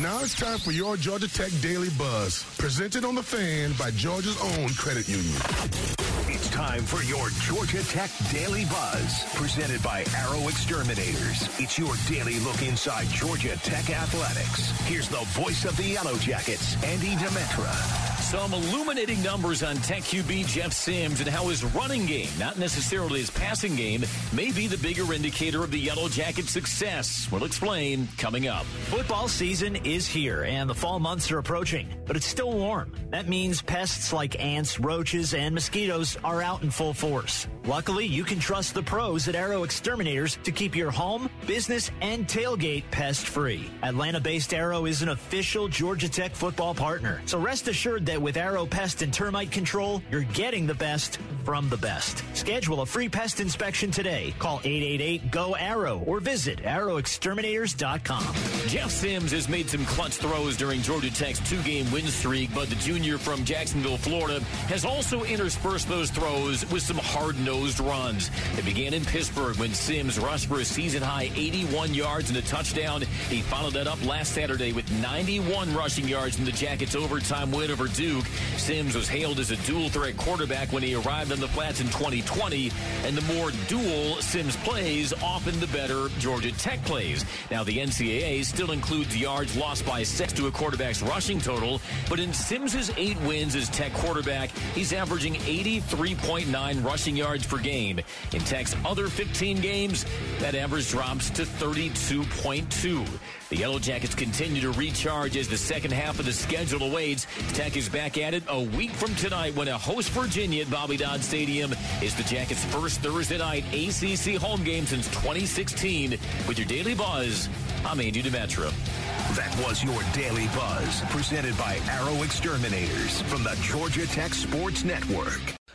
Now it's time for your Georgia Tech Daily Buzz, presented on the fan by Georgia's own credit union. It's time for your Georgia Tech Daily Buzz, presented by Arrow Exterminators. It's your daily look inside Georgia Tech athletics. Here's the voice of the Yellow Jackets, Andy Demetra. Some illuminating numbers on Tech QB Jeff Sims and how his running game, not necessarily his passing game, may be the bigger indicator of the Yellow Jackets' success. We'll explain coming up. Football season is here and the fall months are approaching, but it's still warm. That means pests like ants, roaches, and mosquitoes are out in full force. Luckily, you can trust the pros at Arrow Exterminators to keep your home, business, and tailgate pest free. Atlanta based Arrow is an official Georgia Tech football partner, so rest assured that with Arrow Pest and Termite Control, you're getting the best from the best. Schedule a free pest inspection today. Call 888-GO-ARROW or visit arrowexterminators.com. Jeff Sims has made some clutch throws during Georgia Tech's two-game win streak, but the junior from Jacksonville, Florida, has also interspersed those throws with some hard-nosed runs. It began in Pittsburgh when Sims rushed for a season-high 81 yards and a touchdown. He followed that up last Saturday with 91 rushing yards in the Jackets' overtime win over Duke. Sims was hailed as a dual-threat quarterback when he arrived on the flats in 2020, and the more dual Sims plays, often the better Georgia Tech plays. Now, the NCAA still includes yards lost by sacks to a quarterback's rushing total, but in Sims's eight wins as Tech quarterback, he's averaging 83.9 rushing yards per game. In Tech's other 15 games, that average drops to 32.2. The Yellow Jackets continue to recharge as the second half of the schedule awaits. Tech is back at it a week from tonight when a host Virginia at Bobby Dodd Stadium is the Jackets' first Thursday night ACC home game since 2016. With your daily buzz, I'm Andy Demetra. That was your Daily Buzz, presented by Arrow Exterminators from the Georgia Tech Sports Network.